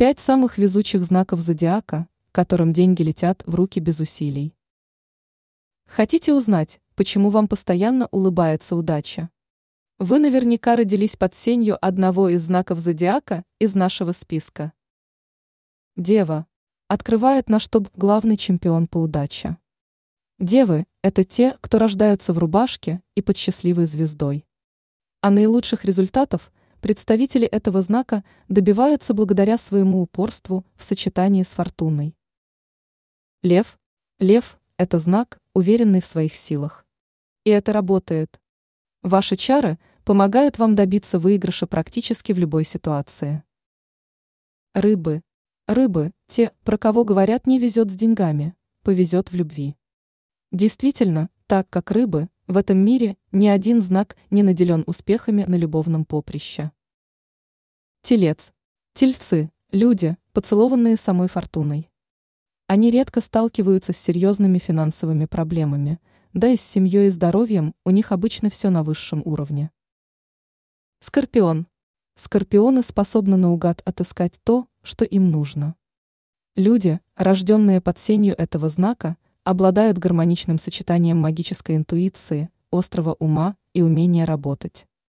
Пять самых везучих знаков зодиака, которым деньги летят в руки без усилий. Хотите узнать, почему вам постоянно улыбается удача? Вы наверняка родились под сенью одного из знаков зодиака из нашего списка. Дева. Открывает наш топ главный чемпион по удаче. Девы – это те, кто рождаются в рубашке и под счастливой звездой. А наилучших результатов представители этого знака добиваются благодаря своему упорству в сочетании с фортуной. Лев. Лев – это знак, уверенный в своих силах. И это работает. Ваши чары помогают вам добиться выигрыша практически в любой ситуации. Рыбы. Рыбы – те, про кого говорят не везет с деньгами, повезет в любви. Действительно, так как рыбы, в этом мире ни один знак не наделен успехами на любовном поприще. Телец. Тельцы – люди, поцелованные самой фортуной. Они редко сталкиваются с серьезными финансовыми проблемами, да и с семьей и здоровьем у них обычно все на высшем уровне. Скорпион. Скорпионы способны наугад отыскать то, что им нужно. Люди, рожденные под сенью этого знака, обладают гармоничным сочетанием магической интуиции, острого ума и умения работать.